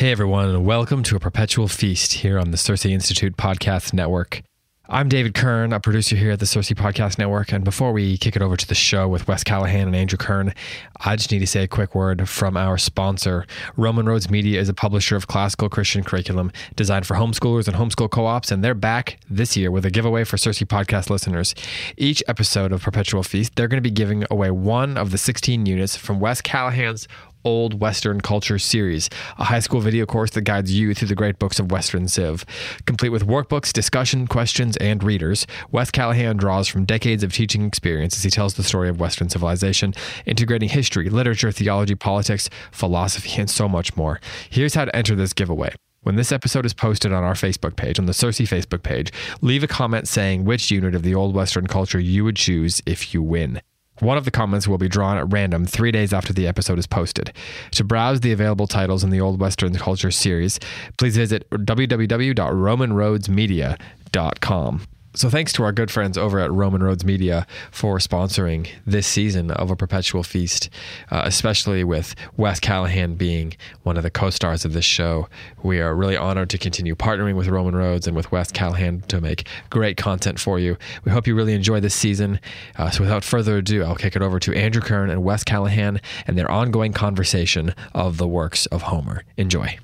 Hey everyone, and welcome to a perpetual feast here on the Circe Institute Podcast Network. I'm David Kern, a producer here at the Circe Podcast Network. And before we kick it over to the show with Wes Callihan and Andrew Kern, I just need to say a quick word from our sponsor. Roman Roads Media is a publisher of classical Christian curriculum designed for homeschoolers and homeschool co ops, and they're back this year with a giveaway for Circe Podcast listeners. Each episode of Perpetual Feast, they're going to be giving away one of the 16 units from Wes Callihan's Old Western Culture series, a high school video course that guides you through the great books of Western Civ. Complete with workbooks, discussion, questions, and readers, Wes Callihan draws from decades of teaching experience as he tells the story of Western civilization, integrating history, literature, theology, politics, philosophy, and so much more. Here's how to enter this giveaway. When this episode is posted on our Facebook page, on the Circe Facebook page, leave a comment saying which unit of the Old Western culture you would choose if you win. One of the comments will be drawn at random three days after the episode is posted. To browse the available titles in the Old Western Culture series, please visit www.romanroadsmedia.com. So, thanks to our good friends over at Roman Roads Media for sponsoring this season of A Perpetual Feast, uh, especially with Wes Callihan being one of the co stars of this show. We are really honored to continue partnering with Roman Roads and with Wes Callihan to make great content for you. We hope you really enjoy this season. Uh, so, without further ado, I'll kick it over to Andrew Kern and Wes Callihan and their ongoing conversation of the works of Homer. Enjoy.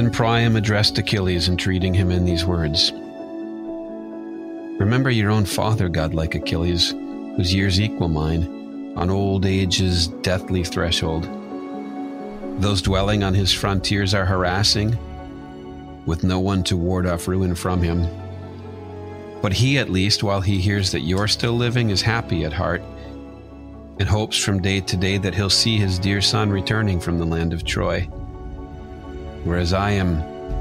Then Priam addressed Achilles, entreating him in these words Remember your own father, godlike Achilles, whose years equal mine, on old age's deathly threshold. Those dwelling on his frontiers are harassing, with no one to ward off ruin from him. But he, at least, while he hears that you're still living, is happy at heart, and hopes from day to day that he'll see his dear son returning from the land of Troy whereas I am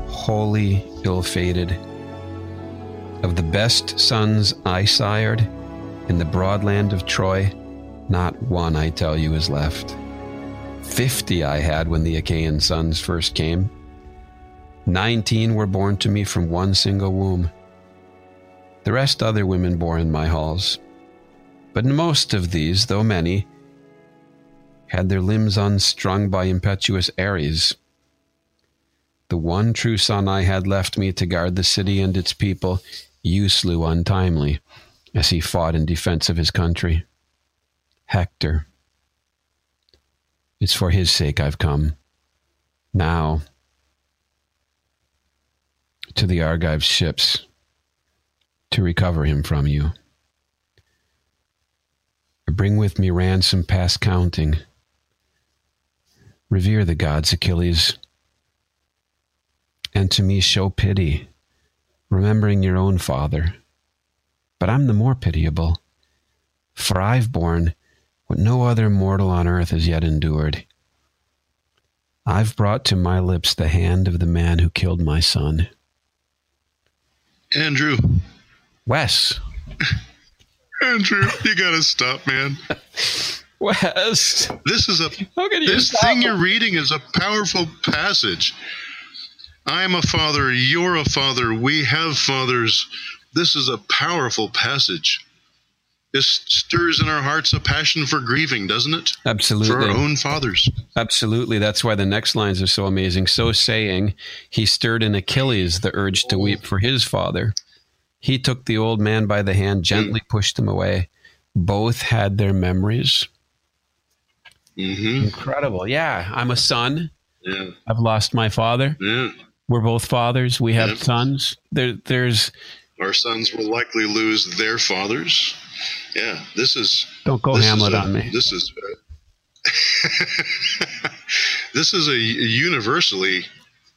wholly ill fated. Of the best sons I sired in the broad land of Troy, not one, I tell you, is left. Fifty I had when the Achaean sons first came. Nineteen were born to me from one single womb. The rest other women bore in my halls. But most of these, though many, had their limbs unstrung by impetuous Ares the one true son I had left me to guard the city and its people, you slew untimely as he fought in defense of his country. Hector. It's for his sake I've come. Now, to the Argive ships to recover him from you. Bring with me ransom past counting. Revere the gods, Achilles and to me show pity, remembering your own father. But I'm the more pitiable, for I've borne what no other mortal on earth has yet endured. I've brought to my lips the hand of the man who killed my son. Andrew. Wes. Andrew, you gotta stop, man. Wes. This is a this thing you're reading is a powerful passage. I'm a father, you're a father, we have fathers. This is a powerful passage. This stirs in our hearts a passion for grieving, doesn't it? Absolutely. For our own fathers. Absolutely. That's why the next lines are so amazing. So saying, he stirred in Achilles the urge to weep for his father. He took the old man by the hand, gently pushed him away. Both had their memories. Mm-hmm. Incredible. Yeah. I'm a son. Yeah. I've lost my father. Yeah. We're both fathers. We have sons. There, there's Our sons will likely lose their fathers. Yeah. This is don't go Hamlet a- on me. This is this is a universally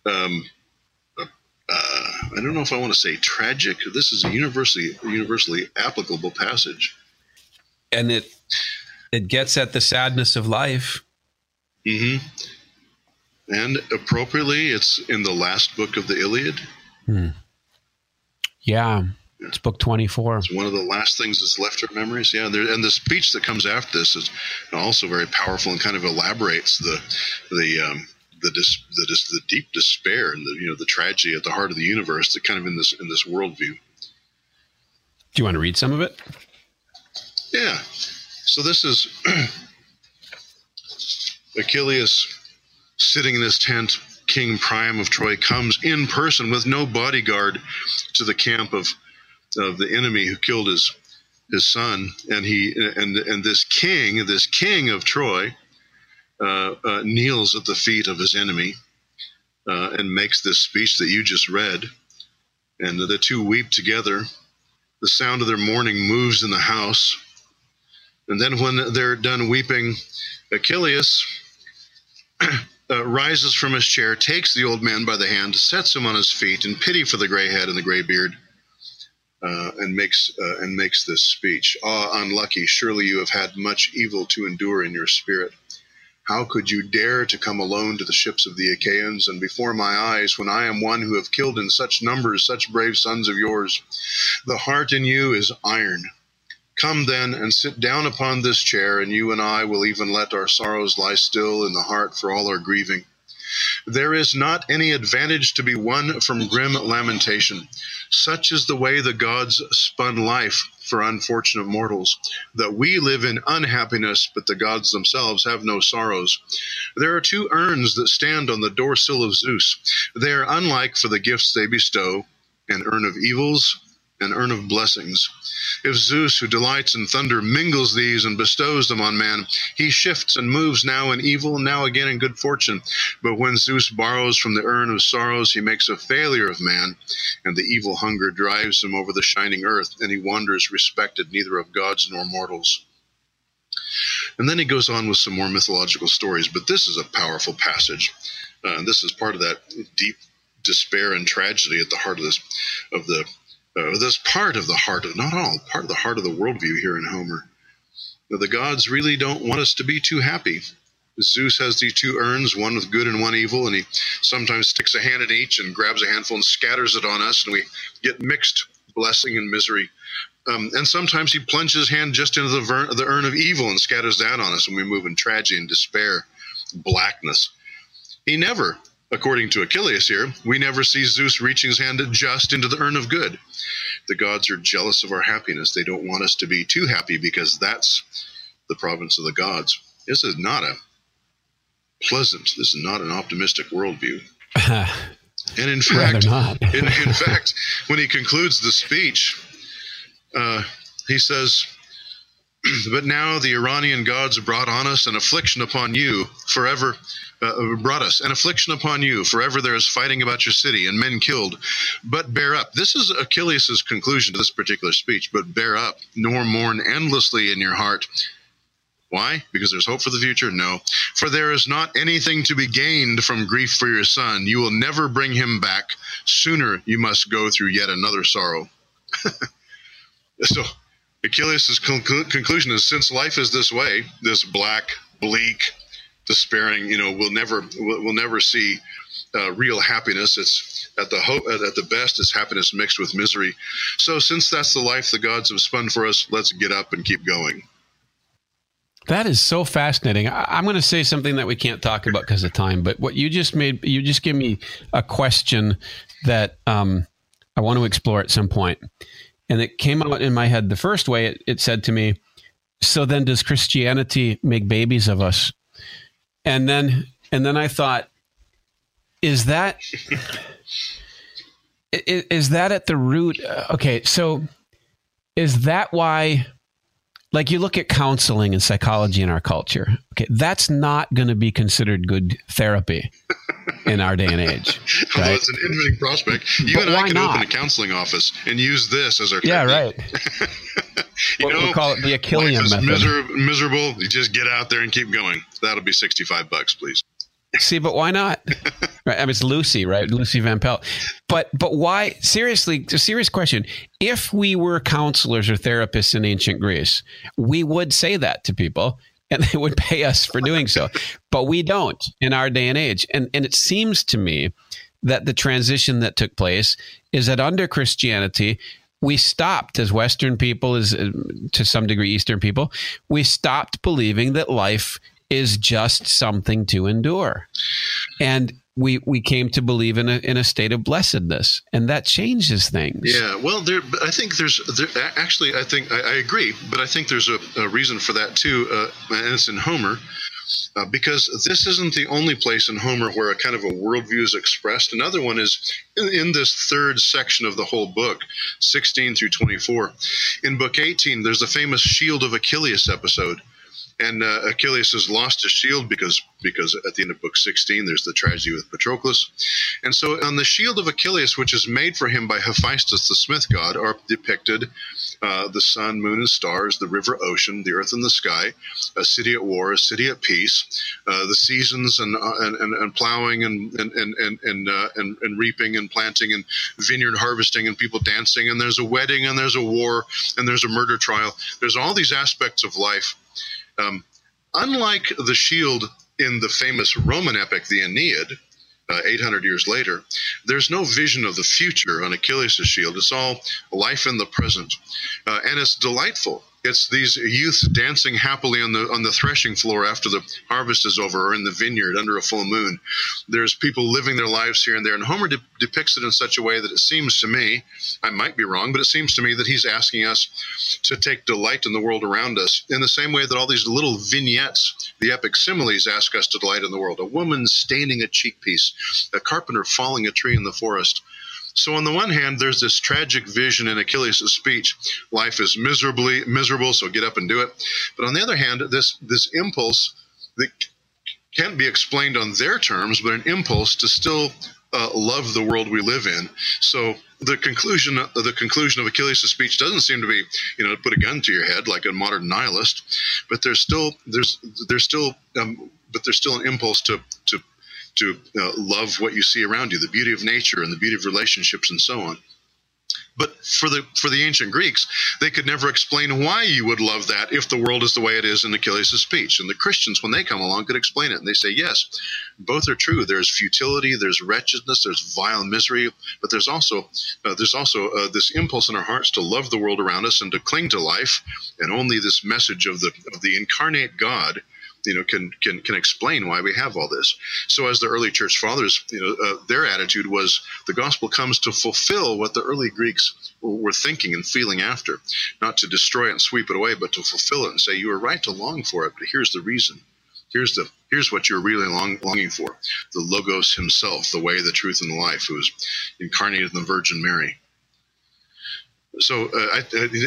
um, uh, I don't know if I want to say tragic. This is a universally universally applicable passage. And it it gets at the sadness of life. hmm And appropriately, it's in the last book of the Iliad. Yeah. It's book 24. It's one of the last things that's left our memories. Yeah, there, and the speech that comes after this is also very powerful and kind of elaborates the the um, the dis, the, dis, the deep despair and the you know the tragedy at the heart of the universe that kind of in this in this worldview. Do you want to read some of it? Yeah. So this is Achilles sitting in his tent. King Priam of Troy comes in person with no bodyguard to the camp of of the enemy who killed his his son, and he and and this king, this king of Troy, uh, uh, kneels at the feet of his enemy uh, and makes this speech that you just read, and the two weep together. The sound of their mourning moves in the house, and then when they're done weeping, Achilles. Uh, rises from his chair, takes the old man by the hand, sets him on his feet in pity for the gray head and the gray beard, uh, and makes uh, and makes this speech. Ah, unlucky! Surely you have had much evil to endure in your spirit. How could you dare to come alone to the ships of the Achaeans and before my eyes, when I am one who have killed in such numbers such brave sons of yours? The heart in you is iron. Come then and sit down upon this chair, and you and I will even let our sorrows lie still in the heart for all our grieving. There is not any advantage to be won from grim lamentation. Such is the way the gods spun life for unfortunate mortals, that we live in unhappiness, but the gods themselves have no sorrows. There are two urns that stand on the door sill of Zeus. They are unlike for the gifts they bestow an urn of evils, an urn of blessings. If Zeus, who delights in thunder, mingles these and bestows them on man, he shifts and moves now in evil, now again in good fortune. But when Zeus borrows from the urn of sorrows, he makes a failure of man, and the evil hunger drives him over the shining earth, and he wanders respected neither of gods nor mortals. And then he goes on with some more mythological stories, but this is a powerful passage. Uh, this is part of that deep despair and tragedy at the heart of this of the uh, this part of the heart of not all part of the heart of the worldview here in Homer. The gods really don't want us to be too happy. Zeus has these two urns, one with good and one evil, and he sometimes sticks a hand in each and grabs a handful and scatters it on us, and we get mixed blessing and misery. Um, and sometimes he plunges his hand just into the, ver- the urn of evil and scatters that on us, and we move in tragedy and despair, blackness. He never According to Achilles here, we never see Zeus reaching his hand just into the urn of good. The gods are jealous of our happiness. They don't want us to be too happy because that's the province of the gods. This is not a pleasant, this is not an optimistic worldview. and in fact, in, in, fact, when he concludes the speech, uh, he says, But now the Uranian gods brought on us an affliction upon you forever uh, brought us, an affliction upon you. Forever there is fighting about your city and men killed. But bear up. This is Achilles' conclusion to this particular speech. But bear up, nor mourn endlessly in your heart. Why? Because there's hope for the future? No. For there is not anything to be gained from grief for your son. You will never bring him back. Sooner you must go through yet another sorrow. so, Achilles' conclu- conclusion is since life is this way, this black, bleak, despairing. You know, we'll never we'll never see uh, real happiness. It's at the ho- at the best, it's happiness mixed with misery. So, since that's the life the gods have spun for us, let's get up and keep going. That is so fascinating. I, am going to say something that we can't talk about because of time, but what you just made, you just give me a question that um, I want to explore at some point. And it came mm-hmm. out in my head the first way it, it said to me, So then does Christianity make babies of us? and then and then I thought, is that is, is that at the root? Uh, okay, so is that why? Like you look at counseling and psychology in our culture. Okay, that's not going to be considered good therapy in our day and age. Right? Although it's an interesting prospect. You but and I can not? open a counseling office and use this as our yeah, right. you what know, we call it the Achillean method. Miser- miserable. You just get out there and keep going. That'll be sixty-five bucks, please. See, but why not? right, I mean, it's Lucy, right? Lucy Van Pelt. But but why? Seriously, a serious question. If we were counselors or therapists in ancient Greece, we would say that to people, and they would pay us for doing so. but we don't in our day and age. And and it seems to me that the transition that took place is that under Christianity, we stopped as Western people, as uh, to some degree Eastern people, we stopped believing that life is just something to endure. And we we came to believe in a in a state of blessedness, and that changes things. Yeah, well, there. I think there's there, actually. I think I, I, agree, but I think there's a, a reason for that too, uh, and it's in Homer. Uh, because this isn't the only place in Homer where a kind of a worldview is expressed. Another one is in, in, this third section of the whole book, 16 through 24. In book 18, there's the famous Shield of Achilles episode and uh, Achilles has lost his shield because because at the end of book 16 there's the tragedy with Patroclus, and so on the shield of Achilles, which is made for him by Hephaestus the smith god, are depicted uh, the sun, moon, and stars, the river, ocean, the earth, and the sky, a city at war, a city at peace, uh, the seasons, and, uh, and, and, and plowing, and and and and, uh, and and reaping, and planting, and vineyard harvesting, and people dancing, and there's a wedding, and there's a war, and there's a murder trial. There's all these aspects of life um, unlike the shield in the famous Roman epic, the Aeneid, uh, 800 years later, there's no vision of the future on Achilles' shield. It's all life in the present. Uh, and it's delightful. It's these youths dancing happily on the on the threshing floor after the harvest is over, or in the vineyard under a full moon. There's people living their lives here and there, and Homer de- depicts it in such a way that it seems to me, I might be wrong, but it seems to me that he's asking us to take delight in the world around us, in the same way that all these little vignettes, the epic similes, ask us to delight in the world. A woman staining a cheek piece, a carpenter falling a tree in the forest so on the one hand, there's this tragic vision in Achilles' speech: life is miserably miserable, so get up and do it. But on the other hand, this this impulse that can't be explained on their terms, but an impulse to still uh, love the world we live in. So the conclusion the conclusion of Achilles' speech doesn't seem to be you know to put a gun to your head like a modern nihilist, but there's still there's there's still um, but there's still an impulse to to to uh, love what you see around you, the beauty of nature and the beauty of relationships and so on. But for the for the ancient Greeks, they could never explain why you would love that if the world is the way it is in Achilles' speech. And the Christians, when they come along, could explain it. And they say, yes, both are true. There's futility, there's wretchedness, there's vile misery, but there's also uh, there's also uh, this impulse in our hearts to love the world around us and to cling to life. And only this message of the of the incarnate God you know can can can explain why we have all this. So as the early church fathers you know uh, their attitude was the gospel comes to fulfill what the early greeks were thinking and feeling after not to destroy it and sweep it away but to fulfill it and say you were right to long for it but here's the reason. Here's the here's what you're really long, longing for. The logos himself the way the truth and the life who was incarnated in the virgin mary. So uh, I,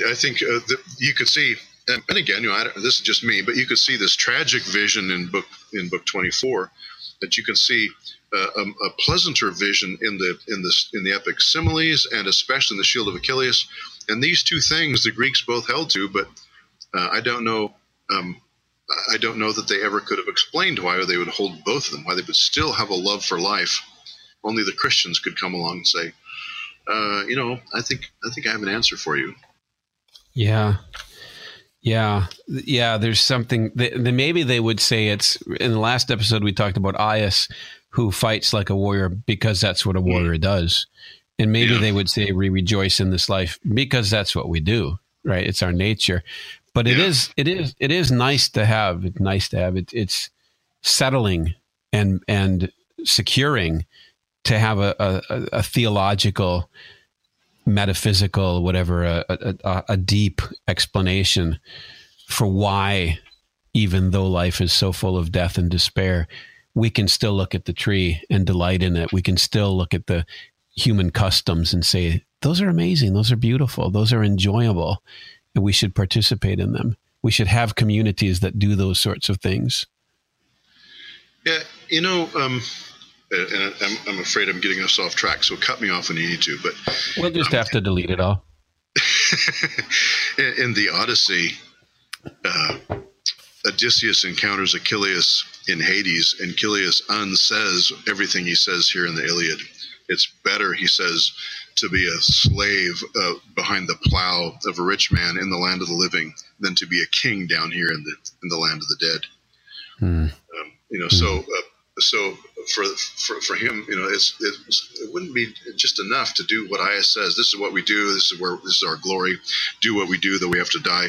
I, think uh, you could see and, and again, you know, this is just me, but you could see this tragic vision in book in book 24 that you can see uh, a, a, pleasanter vision in the in this in the epic similes and especially in the shield of Achilles. And these two things the Greeks both held to, but uh, I don't know. Um, I don't know that they ever could have explained why they would hold both of them, why they would still have a love for life. Only the Christians could come along and say, uh, you know, I think I think I have an answer for you. Yeah, yeah, yeah. There's something. That, maybe they would say it's in the last episode we talked about Aias, who fights like a warrior because that's what a warrior mm. does, and maybe yeah. they would say we rejoice in this life because that's what we do. Right? It's our nature. But it yeah. is, it is, it is nice to have. It's nice to have. It, it's settling and and securing to have a, a, a theological metaphysical, whatever, a, a, a deep explanation for why, even though life is so full of death and despair, we can still look at the tree and delight in it. We can still look at the human customs and say, those are amazing. Those are beautiful. Those are enjoyable. And we should participate in them. We should have communities that do those sorts of things. Yeah, you know, um, and I'm, I'm, afraid I'm getting us off track. So cut me off when you need to. But we'll just um, have to delete it all. in, in, the Odyssey, uh, Odysseus encounters Achilles in Hades, and Achilles unsays everything he says here in the Iliad. It's better, he says, to be a slave uh, behind the plow of a rich man in the land of the living than to be a king down here in the in the land of the dead. Hmm. Um, you know, hmm. so. Uh, so for, for for him, you know, it's, it's, it wouldn't be just enough to do what Aias says. This is what we do. This is where this is our glory. Do what we do, though we have to die.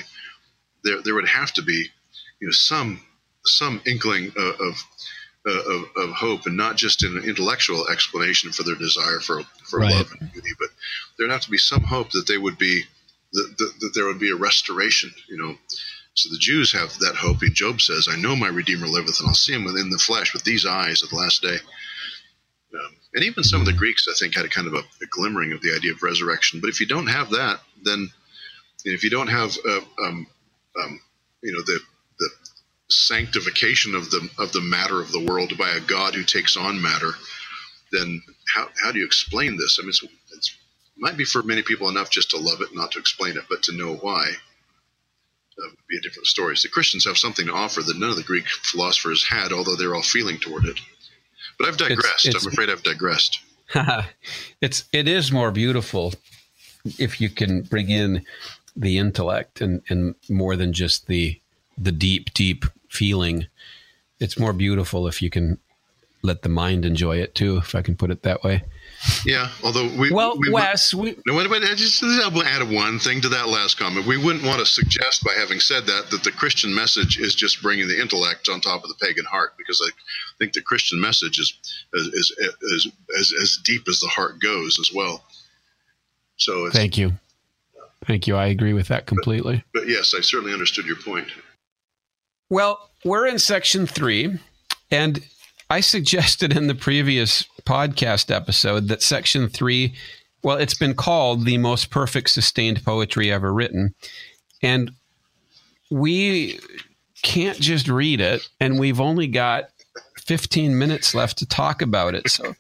There there would have to be, you know, some some inkling of uh, of, of, hope, and not just an intellectual explanation for their desire for for right. love and beauty, but there'd have to be some hope that they would be that, that, that there would be a restoration. You know, so the Jews have that hope. And Job says, "I know my Redeemer liveth, and I'll see him within the flesh with these eyes at the last day." Um, and even some of the Greeks, I think, had a kind of a, a, glimmering of the idea of resurrection. But if you don't have that, then if you don't have, uh, um, um, you know, the the sanctification of the of the matter of the world by a God who takes on matter, then how, how do you explain this? I mean, it's, it's, it might be for many people enough just to love it, not to explain it, but to know why. Be a different story. The Christians have something to offer that none of the Greek philosophers had, although they're all feeling toward it. But I've digressed. It's, it's, I'm afraid I've digressed. it's it is more beautiful if you can bring in the intellect and and more than just the the deep deep feeling. It's more beautiful if you can let the mind enjoy it too, if I can put it that way. Yeah, although we well, we, Wes, we, no, wait, wait, I just I'll add one thing to that last comment. We wouldn't want to suggest, by having said that, that the Christian message is just bringing the intellect on top of the pagan heart, because I think the Christian message is is is, as as deep as the heart goes as well. So, thank you, thank you. I agree with that completely. But, but yes, I certainly understood your point. Well, we're in section three, and I suggested in the previous podcast episode that section three, well, it's been called the most perfect sustained poetry ever written. And we can't just read it, and we've only got 15 minutes left to talk about it. So,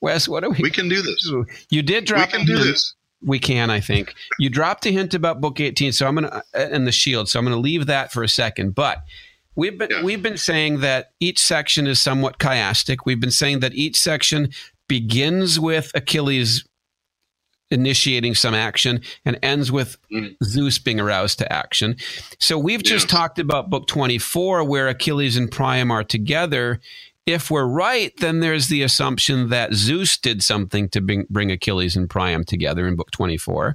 Wes, what do we? We can do this. You did drop. We can do this. We can, I think. You dropped a hint about book 18, so I'm gonna uh, and the shield. So I'm gonna leave that for a second. But We've been yeah. we've been saying that each section is somewhat chiastic. We've been saying that each section begins with Achilles initiating some action and ends with mm. Zeus being aroused to action. So we've just talked about book 24 where Achilles and Priam are together. If we're right, then there's the assumption that Zeus did something to bring, bring Achilles and Priam together in book 24.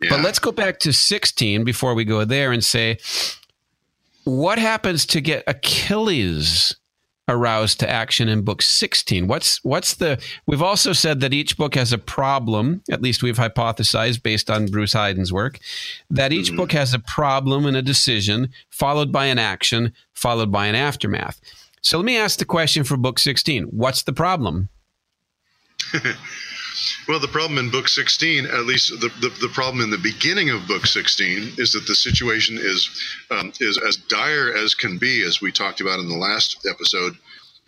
Yeah. But let's go back to 16 before we go there and say what happens to get Achilles aroused to action in book 16 what's what's the we've also said that each book has a problem at least we've hypothesized based on bruce heiden's work that each mm-hmm. book has a problem and a decision followed by an action followed by an aftermath. So let me ask the question for book 16 what's the problem Well, the problem in book 16, at least the, the, the, problem in the beginning of book 16, is that the situation is um, is as dire as can be, as we talked about in the last episode.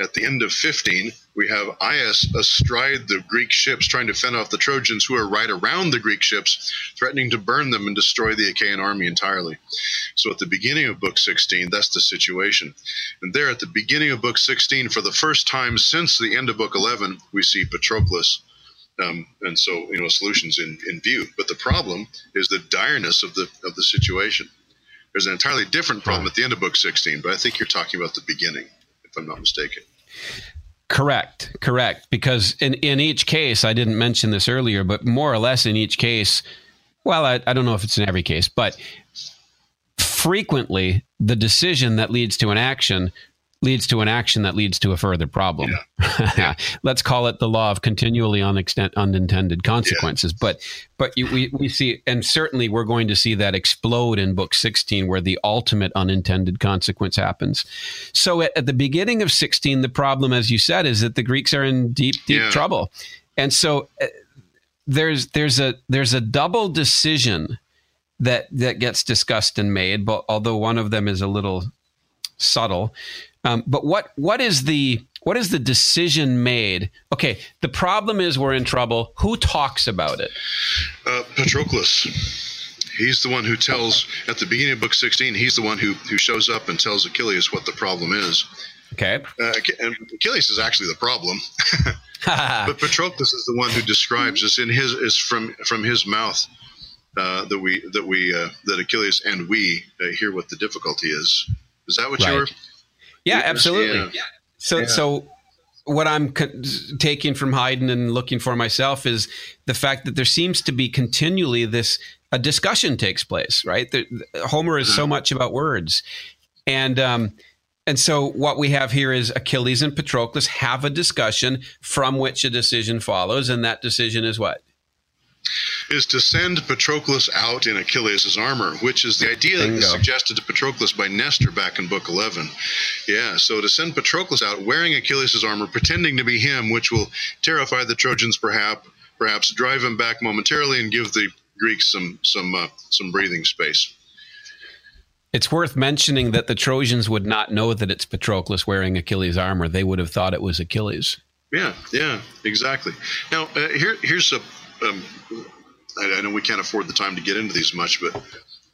At the end of 15, we have Aias astride the Greek ships, trying to fend off the Trojans who are right around the Greek ships, threatening to burn them and destroy the Achaean army entirely. So at the beginning of book 16, that's the situation. And there at the beginning of book 16, for the first time since the end of book 11, we see Patroclus um, and so, you know, solutions in, in view. But the problem is the direness of the of the situation. There's an entirely different problem at the end of book 16, but I think you're talking about the beginning, if I'm not mistaken. Correct, correct. Because in, in each case, I didn't mention this earlier, but more or less in each case, well, I, I don't know if it's in every case, but frequently the decision that leads to an action leads to an action that leads to a further problem. Yeah. Yeah. Let's call it the law of continually unintended consequences. Yeah. But but you, we we see, and certainly we're going to see that explode in book sixteen, where the ultimate unintended consequence happens. So at, at the beginning of sixteen, the problem, as you said, is that the Greeks are in deep deep trouble, and so uh, there's there's a there's a double decision that that gets discussed and made, but although one of them is a little subtle. Um, but what what is the what is the decision made? Okay, the problem is we're in trouble. Who talks about it? Uh, Patroclus. He's the one who tells at the beginning of book sixteen. He's the one who who shows up and tells Achilles what the problem is. Okay. Uh, and Achilles is actually the problem, but Patroclus is the one who describes this in his is from from his mouth. Uh, that we that we uh, that Achilles and we uh, hear what the difficulty is. Is that what right. you were? Yeah, absolutely. Yeah. So, yeah. so what I'm co- taking from Heiden and looking for myself is the fact that there seems to be continually this a discussion takes place. Right, the, Homer is so mm-hmm. much about words, and um, And so what we have here is Achilles and Patroclus have a discussion from which a decision follows, and that decision is what? Is to send Patroclus out in Achilles' armor, which is the idea Bingo. that is suggested to Patroclus by Nestor back in Book 11. Yeah, so to send Patroclus out wearing Achilles' armor, pretending to be him, which will terrify the Trojans perhaps, perhaps drive him back momentarily and give the Greeks some some uh, some breathing space. It's worth mentioning that the Trojans would not know that it's Patroclus wearing Achilles' armor. They would have thought it was Achilles. Yeah, yeah, exactly. Now, uh, here, here's a. Um, I, I, know we can't afford the time to get into these much, but,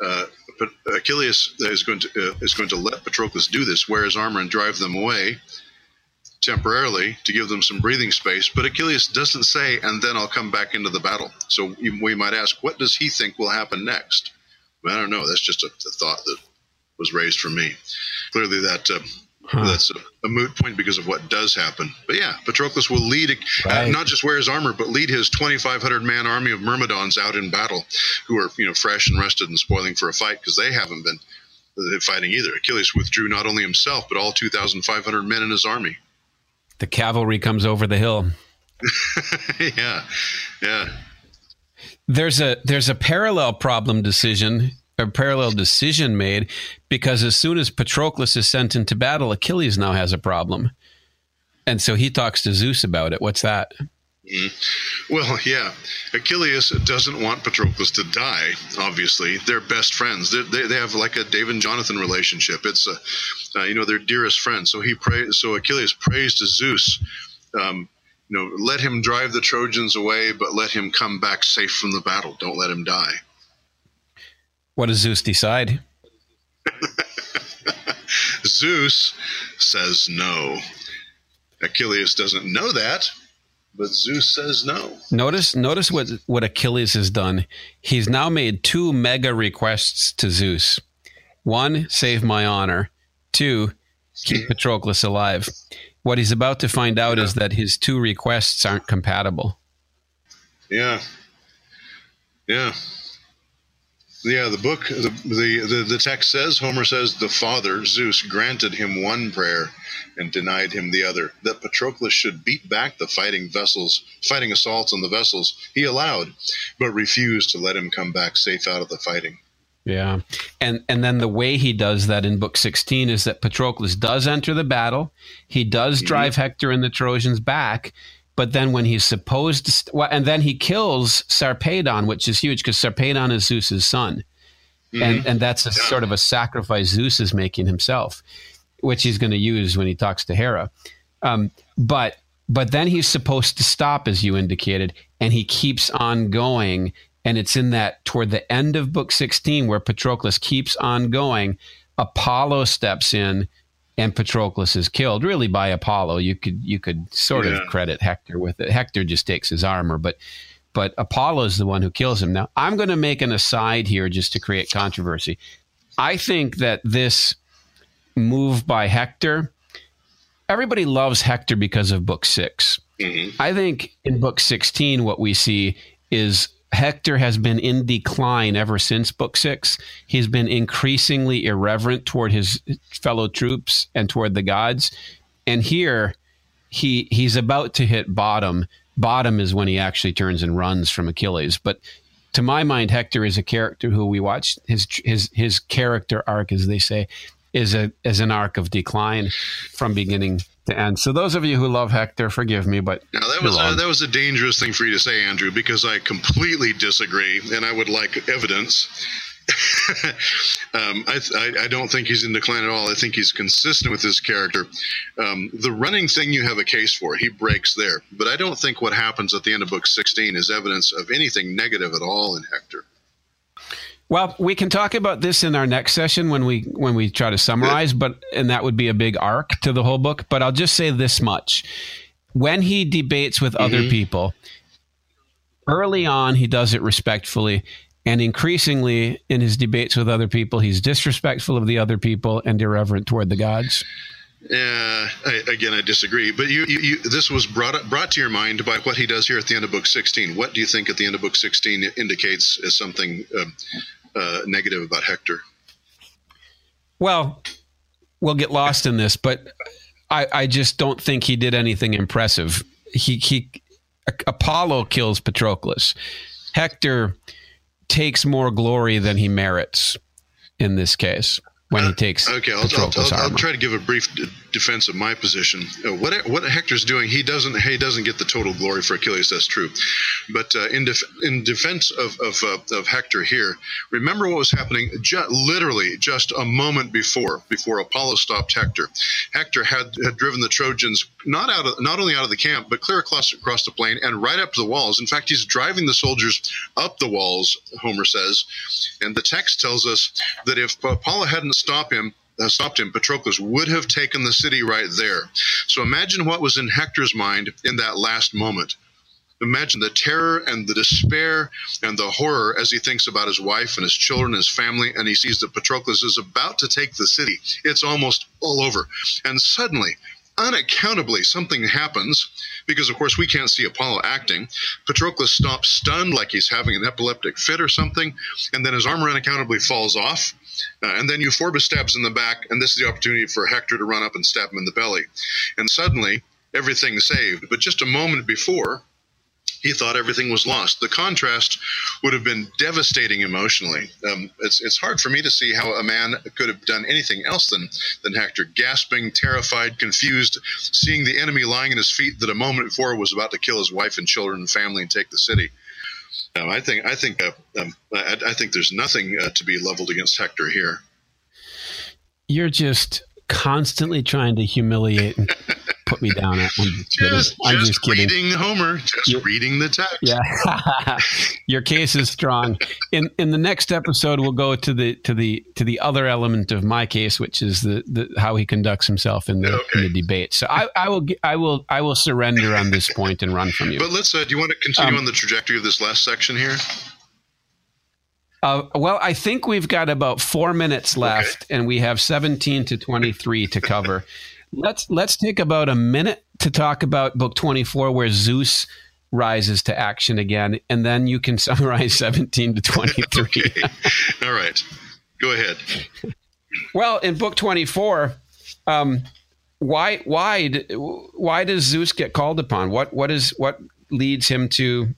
uh, but Achilles is going to uh, is going to let Patroclus do this, wear his armor and drive them away temporarily to give them some breathing space. But Achilles doesn't say, "And then I'll come back into the battle." So we might ask, what does he think will happen next? I don't know. That's just a, a thought that was raised for me. Clearly, that uh, huh. that's a, a, moot point because of what does happen. But yeah, Patroclus will lead, right. uh, not just wear his armor, but lead his 2,500 man army of Myrmidons out in battle, who are you know fresh and rested and spoiling for a fight because they haven't been uh, fighting either. Achilles withdrew not only himself but all 2,500 men in his army. The cavalry comes over the hill. yeah, yeah. There's a there's a parallel problem decision a parallel decision made because as soon as Patroclus is sent into battle, Achilles now has a problem. And so he talks to Zeus about it. What's that? Mm. Well, yeah. Achilles doesn't want Patroclus to die, obviously. They're best friends. They're, they they have like a Dave and Jonathan relationship. It's, a, uh, you know, they're dearest friend. So he prays, so Achilles prays to Zeus, um, you know, let him drive the Trojans away, but let him come back safe from the battle. Don't let him die. What does Zeus decide? Zeus says no. Achilles doesn't know that, but Zeus says no. Notice notice what what Achilles has done. He's now made two mega requests to Zeus. One, save my honor. Two, keep hmm? Patroclus alive. What he's about to find out yeah. is that his two requests aren't compatible. Yeah. Yeah. Yeah, the book, the, the, the, text says, Homer says, the father, Zeus, granted him one prayer and denied him the other. That Patroclus should beat back the fighting vessels, fighting assaults on the vessels, he allowed, but refused to let him come back safe out of the fighting. Yeah. And and then the way he does that in book 16 is that Patroclus does enter the battle. He does mm-hmm. drive mm-hmm. Hector and the Trojans back, but then when he's supposed to, st- well, and then he kills Sarpedon, which is huge because Sarpedon is Zeus's son. Mm-hmm. And, and that's a yeah. sort of a sacrifice Zeus is making himself, which he's going to use when he talks to Hera. Um, but but then he's supposed to stop, as you indicated, and he keeps on going. And it's in that toward the end of book 16 where Patroclus keeps on going. Apollo steps in and Patroclus is killed really by Apollo. You could you could sort yeah. of credit Hector with it. Hector just takes his armor, but but Apollo is the one who kills him. Now I'm going to make an aside here just to create controversy. I think that this move by Hector, everybody loves Hector because of book 6 mm-hmm. I think in book 16, what we see is Hector has been in decline ever since book six. He's been increasingly irreverent toward his fellow troops and toward the gods. And here he he's about to hit bottom. Bottom is when he actually turns and runs from Achilles. But to my mind, Hector is a character who we watch his his his character arc, as they say, is a is an arc of decline from beginning end. So those of you who love Hector, forgive me, but now that was a, that was a dangerous thing for you to say, Andrew, because I completely disagree, and I would like evidence. um, I, I, I, don't think he's in decline at all. I think he's consistent with his character. Um, the running thing you have a case for, he breaks there. But I don't think what happens at the end of book 16 is evidence of anything negative at all in Hector. Well, we can talk about this in our next session when we when we try to summarize, but and that would be a big arc to the whole book. But I'll just say this much: when he debates with mm-hmm. other people, early on he does it respectfully, and increasingly in his debates with other people, he's disrespectful of the other people and irreverent toward the gods. Yeah, I, again, I disagree. But you, you, you, this was brought up, brought to your mind by what he does here at the end of book sixteen. What do you think at the end of book sixteen indicates as something um, uh, negative about Hector? Well, we'll get lost in this, but I, I just don't think he did anything impressive. He he Apollo kills Patroclus. Hector takes more glory than he merits in this case when he uh, takes okay I'll, I'll, I'll, I'll, try to give a brief d- defense of my position. Uh, what what hector's doing he doesn't he doesn't get the total glory for achilles that's true. But uh, in, def- in defense of of, uh, of hector here remember what was happening ju- literally just a moment before before apollo stopped hector. Hector had, had driven the trojans not out of not only out of the camp but clear across across the plain and right up to the walls in fact he's driving the soldiers up the walls homer says and the text tells us that if apollo hadn't stop him, uh, stopped him, Patroclus would have taken the city right there. So imagine what was in Hector's mind in that last moment. Imagine the terror and the despair and the horror as he thinks about his wife and his children, his family, and he sees that Patroclus is about to take the city. It's almost all over. And suddenly, unaccountably, something happens because, of course, we can't see Apollo acting. Patroclus stops stunned like he's having an epileptic fit or something, and then his armor unaccountably falls off. Uh, and then Euphorbus stabs in the back, and this is the opportunity for Hector to run up and stab him in the belly. And suddenly, everything's saved. But just a moment before, he thought everything was lost. The contrast would have been devastating emotionally. Um, it's, it's hard for me to see how a man could have done anything else than, than Hector, gasping, terrified, confused, seeing the enemy lying at his feet that a moment before was about to kill his wife and children and family and take the city. Um, I think I think uh, um, I, I, think there's nothing uh, to be leveled against Hector here. You're just constantly trying to humiliate put me down. I'm just, just, I'm just, just reading Homer, just You're, reading the text. Yeah, your case is strong. In in the next episode, we'll go to the to the to the other element of my case, which is the, the how he conducts himself in the, okay. in the debate. So I, I will I will I will surrender on this point and run from you. But let's. Uh, do you want to continue um, on the trajectory of this last section here? Uh, well, I think we've got about four minutes left, okay. and we have 17 to 23 to cover. Let's let's take about a minute to talk about book 24, where Zeus rises to action again, and then you can summarize 17 to 23. okay. All right, go ahead. Well, in book 24, um, why why why does Zeus get called upon? What what is what leads him to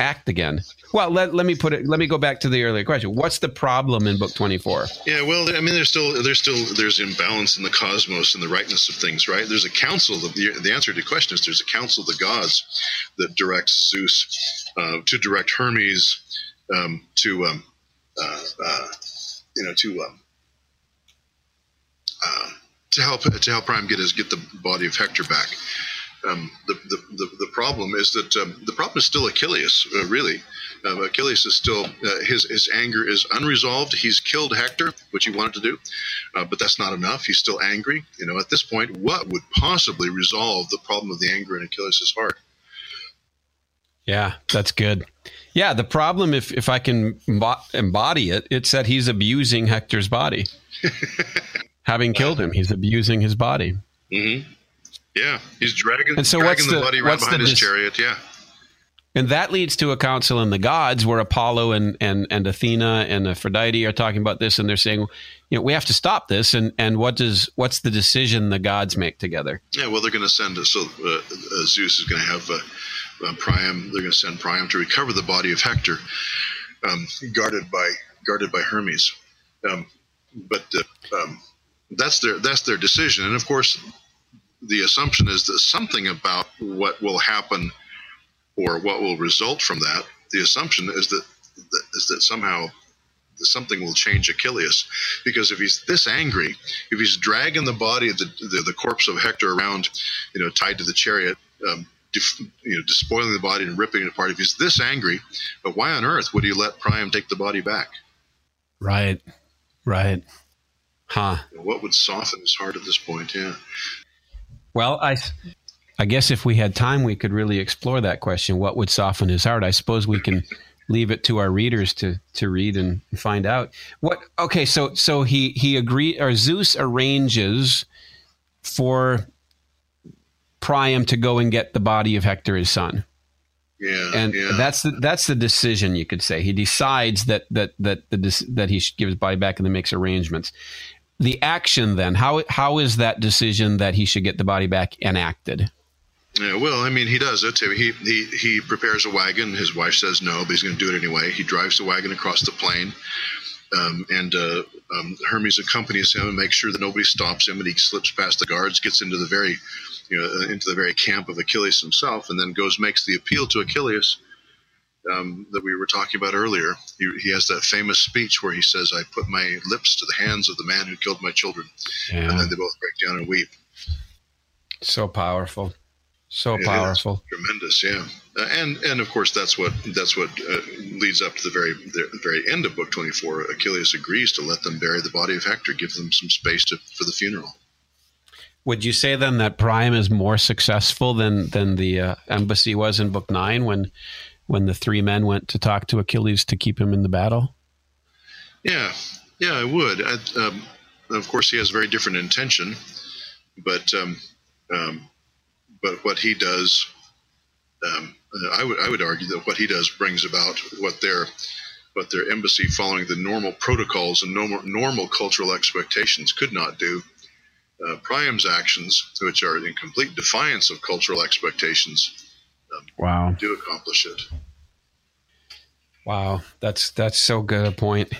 act again? Well, let, let me put it. Let me go back to the earlier question. What's the problem in book twenty four? Yeah, well, I mean, there's still there's still there's imbalance in the cosmos and the rightness of things, right? There's a council. The, the answer to the question is there's a council of the gods that directs Zeus uh, to direct Hermes um, to um, uh, uh, you know to um, uh, to help to help Priam get his get the body of Hector back. Um, the, the, the, the, problem is that um, the problem is still Achilles, uh, really. Uh, Achilles is still, uh, his, his anger is unresolved. He's killed Hector, which he wanted to do, uh, but that's not enough. He's still angry. You know, at this point, what would possibly resolve the problem of the anger in Achilles' heart? Yeah, that's good. Yeah, the problem, if, if I can embody it, it's that he's abusing Hector's body. Having killed him, he's abusing his body. Mm-hmm. Yeah, he's dragging, and so dragging what's the, the body right behind his chariot. Yeah. And that leads to a council in the gods where Apollo and, and, and Athena and Aphrodite are talking about this and they're saying, you know, we have to stop this. And, and what does what's the decision the gods make together? Yeah, well, they're going to send so uh, uh, Zeus is going to have uh, uh, Priam. They're going to send Priam to recover the body of Hector, um, guarded by guarded by Hermes. Um, but uh, um, that's their that's their decision. And of course, the assumption is that something about what will happen or what will result from that, the assumption is that, that is that somehow something will change Achilles, because if he's this angry, if he's dragging the body of the, the, the corpse of Hector around, you know, tied to the chariot, um, def, you know, despoiling the body and ripping it apart, if he's this angry, but why on earth would he let Priam take the body back? Right, right. Huh. What would soften his heart at this point? Yeah. Well, I, I guess if we had time, we could really explore that question. What would soften his heart? I suppose we can leave it to our readers to to read and find out. What? Okay, so so he he agreed, or Zeus arranges for Priam to go and get the body of Hector, his son. Yeah, and yeah. that's the that's the decision you could say. He decides that that that the that he should give his body back, and then makes arrangements. The action then how how is that decision that he should get the body back enacted? Yeah, well, I mean, he does it. He he he prepares a wagon. His wife says no, but he's going to do it anyway. He drives the wagon across the plain, um, and uh, um, Hermes accompanies him and makes sure that nobody stops him. And he slips past the guards, gets into the very, you know, into the very camp of Achilles himself, and then goes makes the appeal to Achilles um, that we were talking about earlier. He, he, has that famous speech where he says, "I put my lips to the hands of the man who killed my children," yeah. and then they both break down and weep. So powerful. So powerful, tremendous, yeah, uh, and and of course that's what that's what uh, leads up to the very the very end of book twenty four. Achilles agrees to let them bury the body of Hector, give them some space to, for the funeral. Would you say then that Priam is more successful than than the uh, embassy was in book nine when when the three men went to talk to Achilles to keep him in the battle? Yeah, yeah, I would. I, um, of course, he has a very different intention, but. Um, um, but what he does, um, I would I would argue that what he does brings about what their what their embassy, following the normal protocols and normal normal cultural expectations, could not do. Uh, Priam's actions, which are in complete defiance of cultural expectations, um, wow, do accomplish it. Wow, that's that's so good a point.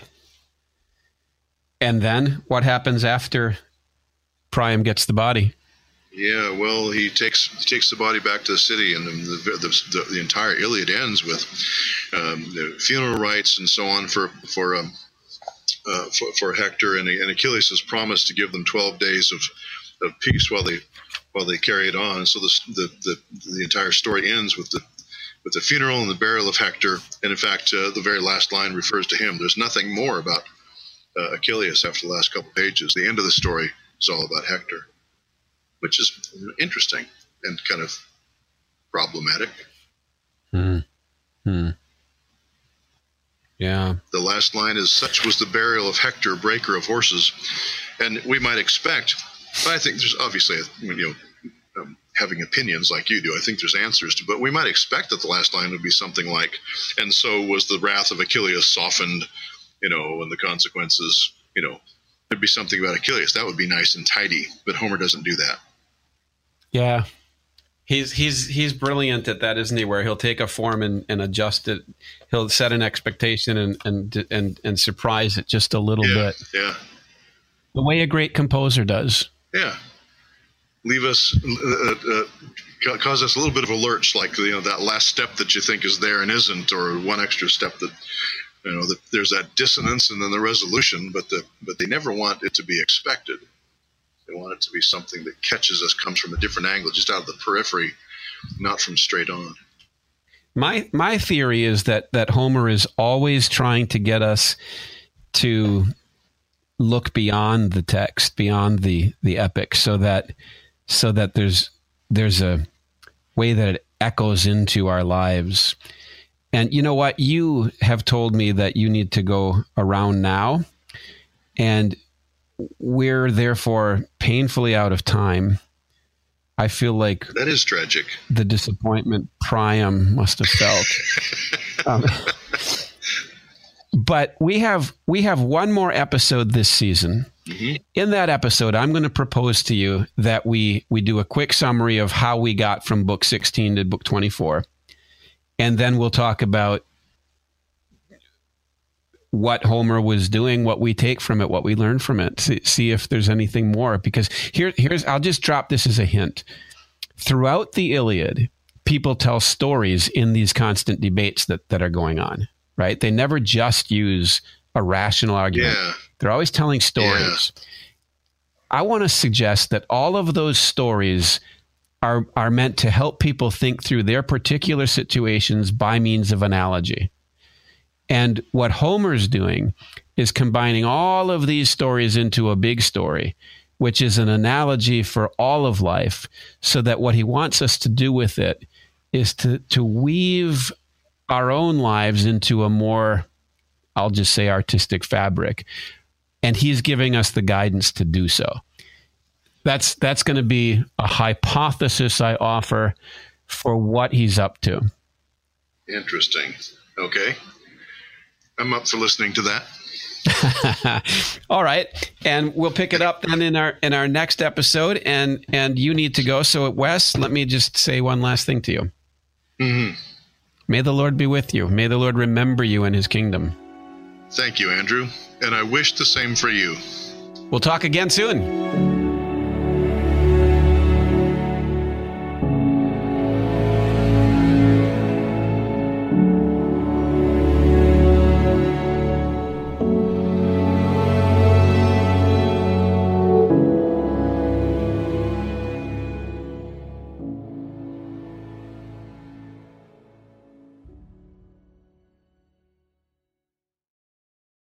And then what happens after Priam gets the body? Yeah, well, he takes he takes the body back to the city, and the the, the, the entire Iliad ends with um, the funeral rites and so on for for um, uh, for, for, Hector, and, and, Achilles has promised to give them twelve days of, of peace while they while they carry it on. So the, the the the entire story ends with the with the funeral and the burial of Hector, and in fact, uh, the very last line refers to him. There's nothing more about uh, Achilles after the last couple pages. The end of the story is all about Hector which is interesting and kind of problematic. Hmm. Hmm. Yeah. The last line is Such was the burial of Hector, breaker of horses. And we might expect, but I think there's obviously, you know, having opinions like you do, I think there's answers to, but we might expect that the last line would be something like, and so was the wrath of Achilles softened, you know, and the consequences, you know, there'd be something about Achilles. That would be nice and tidy, but Homer doesn't do that. Yeah. He's he's he's brilliant at that, isn't he? Where he'll take a form and, and adjust it. He'll set an expectation and and and, and surprise it just a little yeah, bit. Yeah. The way a great composer does. Yeah. Leave us uh, uh, cause us a little bit of a lurch, like you know that last step that you think is there and isn't, or one extra step that you know that there's that dissonance and then the resolution, but the but they never want it to be expected. They want it to be something that catches us, comes from a different angle, just out of the periphery, not from straight on. My my theory is that that Homer is always trying to get us to look beyond the text, beyond the the epic, so that so that there's there's a way that it echoes into our lives. And you know what? You have told me that you need to go around now. And we're therefore painfully out of time. I feel like that is tragic. The disappointment Priam must have felt. um, but we have we have one more episode this season. Mm-hmm. In that episode, I'm going to propose to you that we we do a quick summary of how we got from book 16 to book 24, and then we'll talk about what Homer was doing, what we take from it, what we learn from it. See, see, if there's anything more. Because here, here's I'll just drop this as a hint. Throughout the Iliad, people tell stories in these constant debates that that are going on. Right? They never just use a rational argument. Yeah. They're always telling stories. Yeah. I want to suggest that all of those stories are are meant to help people think through their particular situations by means of analogy. And what Homer's doing is combining all of these stories into a big story, which is an analogy for all of life, so that what he wants us to do with it is to, to weave our own lives into a more, I'll just say, artistic fabric. And he's giving us the guidance to do so. That's that's going to be a hypothesis I offer for what he's up to. Interesting. Okay. I'm up for listening to that. All right, and we'll pick it up then in our in our next episode. And and you need to go. So, Wes, let me just say one last thing to you. Mm-hmm. May the Lord be with you. May the Lord remember you in His kingdom. Thank you, Andrew, and I wish the same for you. We'll talk again soon.